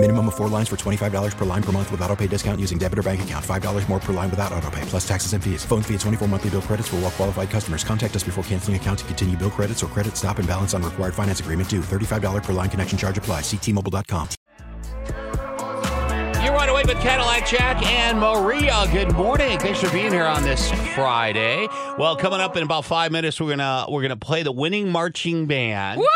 Minimum of four lines for $25 per line per month with auto pay discount using debit or bank account. $5 more per line without auto pay, plus taxes and fees. Phone fee at 24 monthly bill credits for all well qualified customers. Contact us before canceling account to continue bill credits or credit stop and balance on required finance agreement due. $35 per line connection charge apply. Ctmobile.com. You're right away with Cadillac Jack and Maria. Good morning. Thanks for being here on this Friday. Well, coming up in about five minutes, we're gonna we're gonna play the winning marching band. Woo!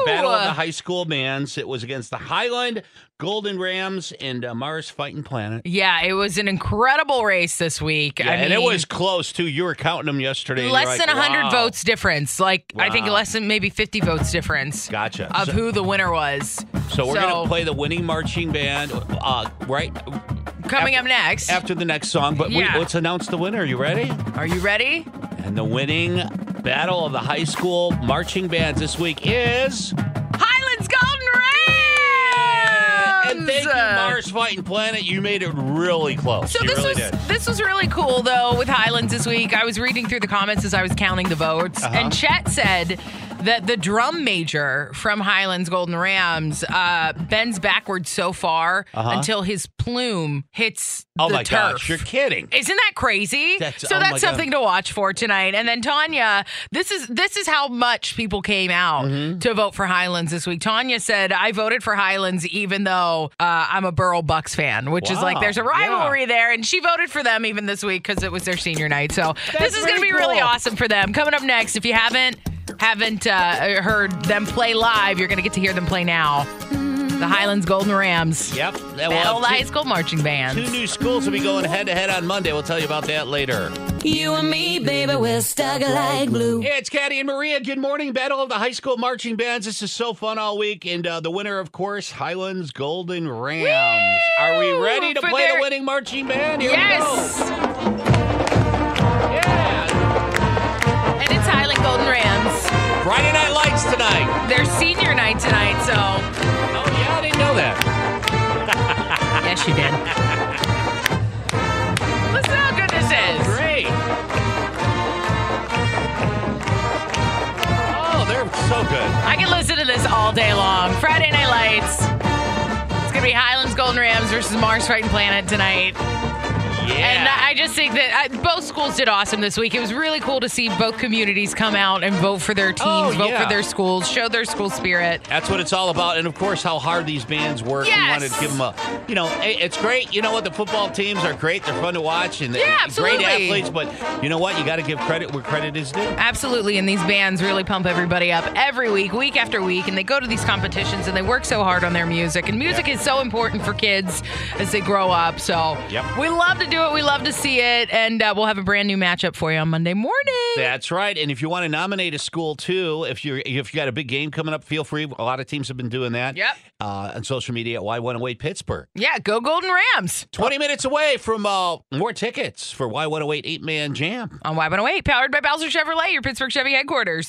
For Battle of the High School Bands. It was against the Highland Golden Rams and uh, Mars Fighting Planet. Yeah, it was an incredible race this week. Yeah, I and it was close too. You were counting them yesterday. less like, than 100 wow. votes difference. Like, I think less than maybe 50 votes difference Gotcha. of So- who the winner was. So we're So- gonna play the winning marching band, uh, right? Coming after- up next. after the next song. But Yeah. wait, let's announce the winner. Are you ready? Are you ready? And the winning battle of the high school marching bands this week is. Highlands Golden Rams! And thank you, Mars Fighting Planet. You made it really close. So you this really was did. this was really cool though with Highlands this week. I was reading through the comments as I was counting the votes, Uh-huh. and Chet said that the drum major from Highlands Golden Rams uh, bends backwards so far Uh-huh. until his plume hits Oh the my turf. gosh, you're kidding. Isn't that crazy? That's- so oh that's God. something to watch for tonight. And then Tanya, this is this is how much people came out Mm-hmm. to vote for Highlands this week. Tanya said, "I voted for Highlands even though uh, I'm a Burrell Bucs fan, which is like there's a rivalry there." And she voted for them even this week because it was their senior night. So That's this is going to be really awesome for them. Coming up next, if you haven't haven't uh, heard them play live, you're going to get to hear them play now. The Highlands Golden Rams. Yep. And Battle of the two- High School Marching Bands. Two new schools will be going head to head on Monday. We'll tell you about that later. You and me, baby, we're stuck like glue. Yeah, it's Caddy and Maria. Good morning. Battle of the High School Marching Bands. This is so fun all week. And uh, the winner, of course, Highlands Golden Rams. Are we ready to For play their- the winning marching band? Here Yes. we go. I can listen to this all day long. Friday Night Lights. It's gonna be Highlands Golden Rams versus Mars Fighting Planet tonight. Yeah. And I just think that uh, both schools did awesome this week. It was really cool to see both communities come out and vote for their teams, Oh, vote yeah. for their schools, show their school spirit. That's what it's all about, and of course, how hard these bands work. We Yes. wanted to give them a, you know, it's great. You know what? The football teams are great. They're fun to watch, and they're Yeah, great athletes. But you know what? You got to give credit where credit is due. Absolutely, and these bands really pump everybody up every week, week after week, and they go to these competitions and they work so hard on their music. And music is so important for kids as they grow up. So Yep. we love to do it. We love to see it, and uh, we'll have a brand new matchup for you on Monday morning. That's right. And if you want to nominate a school too, if you're if you got a big game coming up, feel free. A lot of teams have been doing that. Yep. Uh, on social media at Y108 Pittsburgh. Yeah, go Golden Rams 20 minutes away from uh, more tickets for Y108 Eight Man Jam. on Y108, powered by Bowser Chevrolet, your Pittsburgh Chevy headquarters.